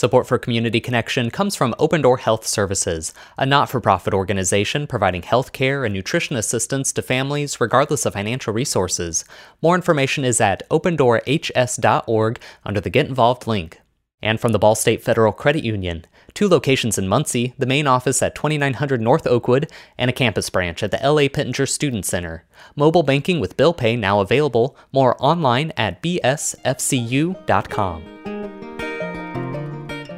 Support for Community Connection comes from Open Door Health Services, a not for profit organization providing health care and nutrition assistance to families regardless of financial resources. More information is at opendoorhs.org under the Get Involved link. And from the Ball State Federal Credit Union, two locations in Muncie, the main office at 2900 North Oakwood, and a campus branch at the LA Pittenger Student Center. Mobile banking with bill pay now available. More online at bsfcu.com.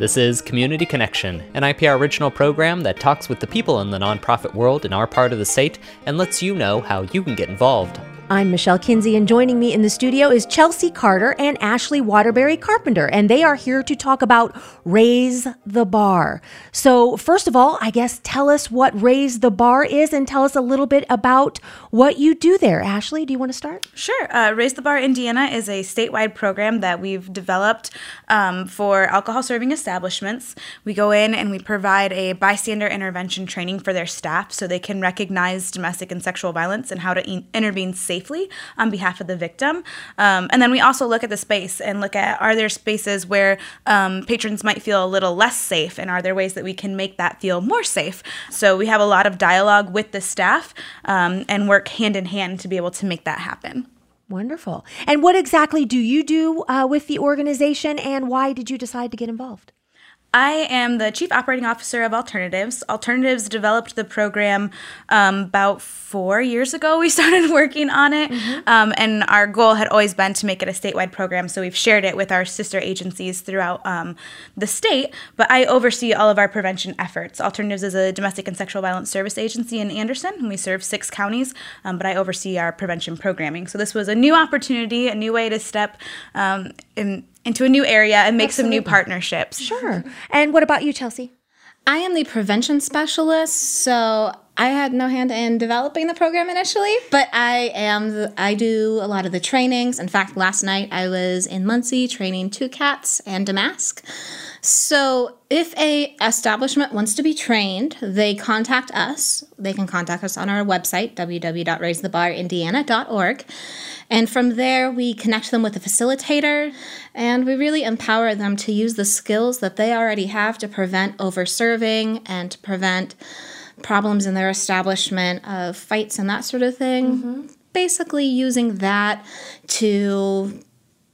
This is Community Connection, an IPR original program that talks with the people in the nonprofit world in our part of the state and lets you know how you can get involved. I'm Michelle Kinsey, and joining me in the studio is Chelsea Carter and Ashley Waterbury Carpenter, and they are here to talk about Raise the Bar. So, first of all, I guess tell us what Raise the Bar is and tell us a little bit about what you do there. Ashley, do you want to start? Sure. Uh, Raise the Bar Indiana is a statewide program that we've developed um, for alcohol serving establishments. We go in and we provide a bystander intervention training for their staff so they can recognize domestic and sexual violence and how to in- intervene safely safely on behalf of the victim. Um, and then we also look at the space and look at are there spaces where um, patrons might feel a little less safe, and are there ways that we can make that feel more safe? So we have a lot of dialogue with the staff um, and work hand in hand to be able to make that happen. Wonderful. And what exactly do you do uh, with the organization, and why did you decide to get involved? I am the Chief Operating Officer of Alternatives. Alternatives developed the program um, about four years ago. We started working on it, mm-hmm. um, and our goal had always been to make it a statewide program. So we've shared it with our sister agencies throughout um, the state. But I oversee all of our prevention efforts. Alternatives is a domestic and sexual violence service agency in Anderson, and we serve six counties. Um, but I oversee our prevention programming. So this was a new opportunity, a new way to step um, in into a new area and make Absolutely. some new partnerships. Sure. And what about you, Chelsea? I am the prevention specialist, so I had no hand in developing the program initially, but I am the, I do a lot of the trainings. In fact, last night I was in Muncie training two cats and Damask. So, if a establishment wants to be trained, they contact us. They can contact us on our website www.raisethebarindiana.org. And from there, we connect them with a facilitator and we really empower them to use the skills that they already have to prevent over-serving and to prevent problems in their establishment of fights and that sort of thing. Mm-hmm. Basically, using that to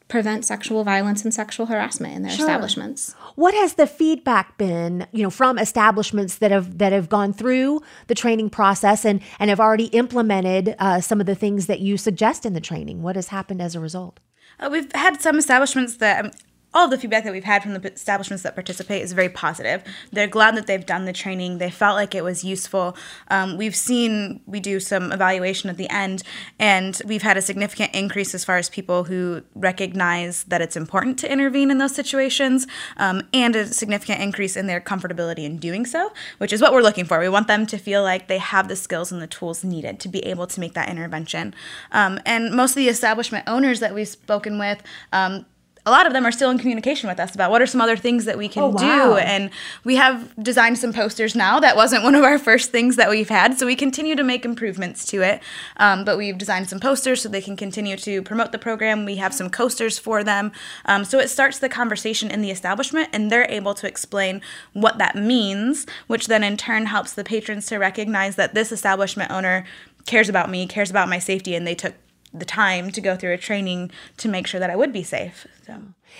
prevent sexual violence and sexual harassment in their sure. establishments. What has the feedback been, you know, from establishments that have that have gone through the training process and and have already implemented uh, some of the things that you suggest in the training? What has happened as a result? Uh, we've had some establishments that um, all the feedback that we've had from the establishments that participate is very positive. They're glad that they've done the training. They felt like it was useful. Um, we've seen, we do some evaluation at the end, and we've had a significant increase as far as people who recognize that it's important to intervene in those situations, um, and a significant increase in their comfortability in doing so, which is what we're looking for. We want them to feel like they have the skills and the tools needed to be able to make that intervention. Um, and most of the establishment owners that we've spoken with, um, a lot of them are still in communication with us about what are some other things that we can oh, wow. do. And we have designed some posters now. That wasn't one of our first things that we've had. So we continue to make improvements to it. Um, but we've designed some posters so they can continue to promote the program. We have some coasters for them. Um, so it starts the conversation in the establishment and they're able to explain what that means, which then in turn helps the patrons to recognize that this establishment owner cares about me, cares about my safety, and they took the time to go through a training to make sure that I would be safe.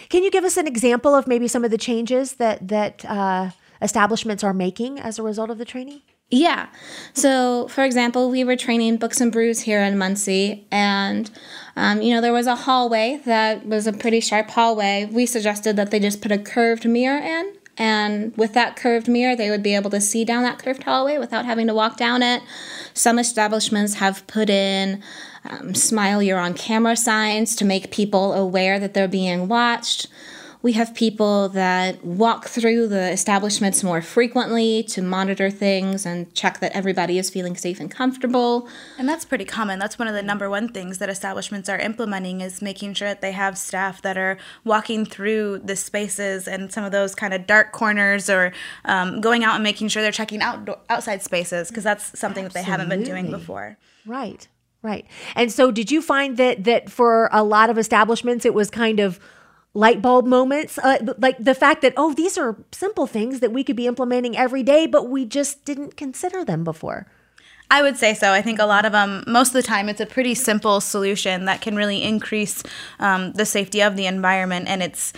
Can you give us an example of maybe some of the changes that that uh, establishments are making as a result of the training? Yeah. So, for example, we were training Books and Brews here in Muncie, and um, you know there was a hallway that was a pretty sharp hallway. We suggested that they just put a curved mirror in, and with that curved mirror, they would be able to see down that curved hallway without having to walk down it. Some establishments have put in um, smile you're on camera signs to make people aware that they're being watched. We have people that walk through the establishments more frequently to monitor things and check that everybody is feeling safe and comfortable. And that's pretty common. That's one of the number one things that establishments are implementing is making sure that they have staff that are walking through the spaces and some of those kind of dark corners or um, going out and making sure they're checking out outside spaces because that's something Absolutely. that they haven't been doing before. Right. Right. And so did you find that that for a lot of establishments it was kind of light bulb moments, uh, like the fact that, oh, these are simple things that we could be implementing every day, but we just didn't consider them before? I would say so. I think a lot of them, most of the time, it's a pretty simple solution that can really increase um, the safety of the environment, and it's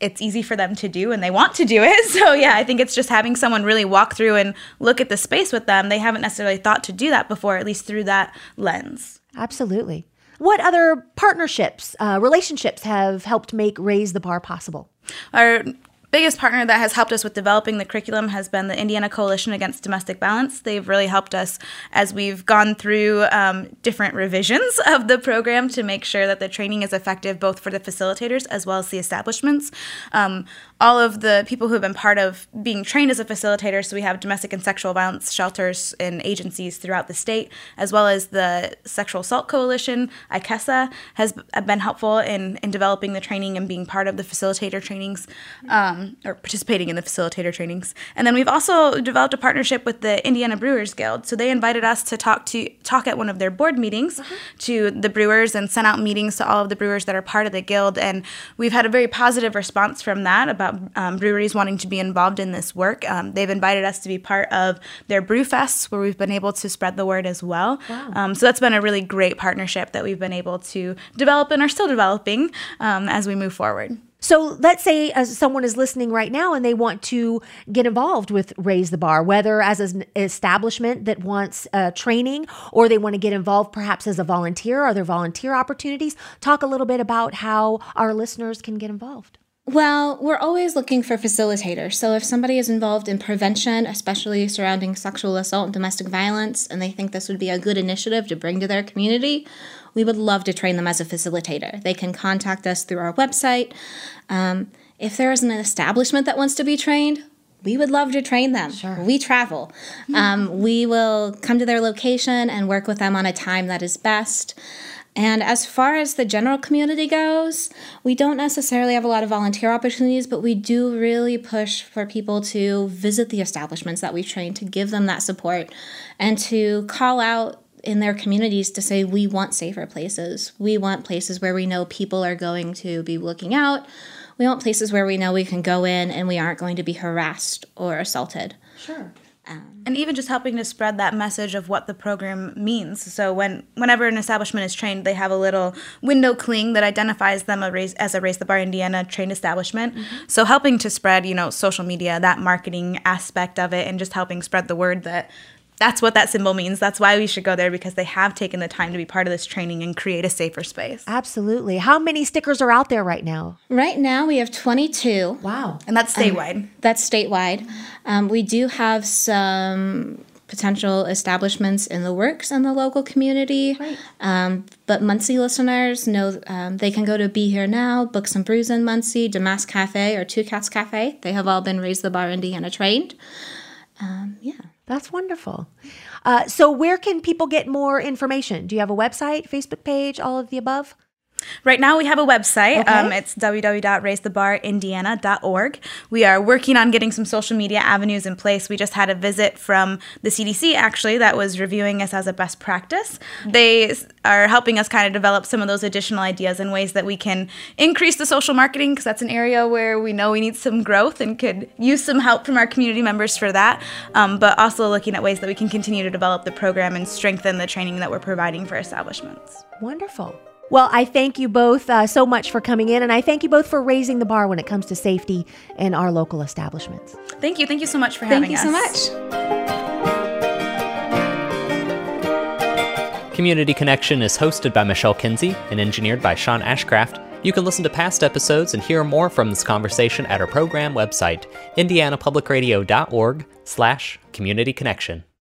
it's easy for them to do and they want to do it. So yeah, I think it's just having someone really walk through and look at the space with them. They haven't necessarily thought to do that before, at least through that lens. Absolutely. What other partnerships, uh, relationships have helped make Raise the Bar possible? Our biggest partner that has helped us with developing the curriculum has been the Indiana Coalition Against Domestic Violence. They've really helped us as we've gone through um, different revisions of the program to make sure that the training is effective both for the facilitators as well as the establishments. Um, all of the people who have been part of being trained as a facilitator. So we have domestic and sexual violence shelters and agencies throughout the state, as well as the Sexual Assault Coalition, ICESA, has been helpful in, in developing the training and being part of the facilitator trainings um, or participating in the facilitator trainings. And then we've also developed a partnership with the Indiana Brewers Guild. So they invited us to talk to talk at one of their board meetings uh-huh. to the brewers and sent out meetings to all of the brewers that are part of the guild. And we've had a very positive response from that about about um, breweries wanting to be involved in this work. Um, they've invited us to be part of their brew fests, where we've been able to spread the word as well. Wow. Um, so that's been a really great partnership that we've been able to develop and are still developing um, as we move forward. So let's say as someone is listening right now and they want to get involved with Raise the Bar, whether as an establishment that wants uh, training or they want to get involved perhaps as a volunteer. Are there volunteer opportunities? Talk a little bit about how our listeners can get involved. Well, we're always looking for facilitators. So if somebody is involved in prevention, especially surrounding sexual assault and domestic violence, and they think this would be a good initiative to bring to their community, we would love to train them as a facilitator. They can contact us through our website. Um, if there is an establishment that wants to be trained, we would love to train them. Sure. We travel. Um, we will come to their location and work with them on a time that is best. And as far as the general community goes, we don't necessarily have a lot of volunteer opportunities, but we do really push for people to visit the establishments that we've trained to give them that support and to call out in their communities to say, we want safer places. We want places where we know people are going to be looking out. We want places where we know we can go in and we aren't going to be harassed or assaulted. Sure. Um, and even just helping to spread that message of what the program means. So when whenever an establishment is trained, they have a little window cling that identifies them as a Raise the Bar Indiana trained establishment. Mm-hmm. So helping to spread, you know, social media, that marketing aspect of it, and just helping spread the word that that's what that symbol means. That's why we should go there because they have taken the time to be part of this training and create a safer space. Absolutely. How many stickers are out there right now? Right now, we have 22. Wow. And that's statewide. Um, that's statewide. Um, we do have some potential establishments in the works in the local community. Right. Um, but Muncie listeners know um, they can go to Be Here Now, Books and Brews in Muncie, Damask Cafe, or Two Cats Cafe. They have all been Raise the Bar Indiana trained. Um, yeah. That's wonderful. Uh, so, where can people get more information? Do you have a website, Facebook page, all of the above? Right now, we have a website. Okay. Um, it's www.raisethebarindiana.org. We are working on getting some social media avenues in place. We just had a visit from the CDC, actually, that was reviewing us as a best practice. They are helping us kind of develop some of those additional ideas and ways that we can increase the social marketing, because that's an area where we know we need some growth and could use some help from our community members for that. Um, but also looking at ways that we can continue to develop the program and strengthen the training that we're providing for establishments. Wonderful. Well, I thank you both uh, so much for coming in, and I thank you both for raising the bar when it comes to safety in our local establishments. Thank you. Thank you so much for having us. Thank you so much. Community Connection is hosted by Michelle Kinsey and engineered by Sean Ashcraft. You can listen to past episodes and hear more from this conversation at our program website, indianapublicradio.org slash community connection.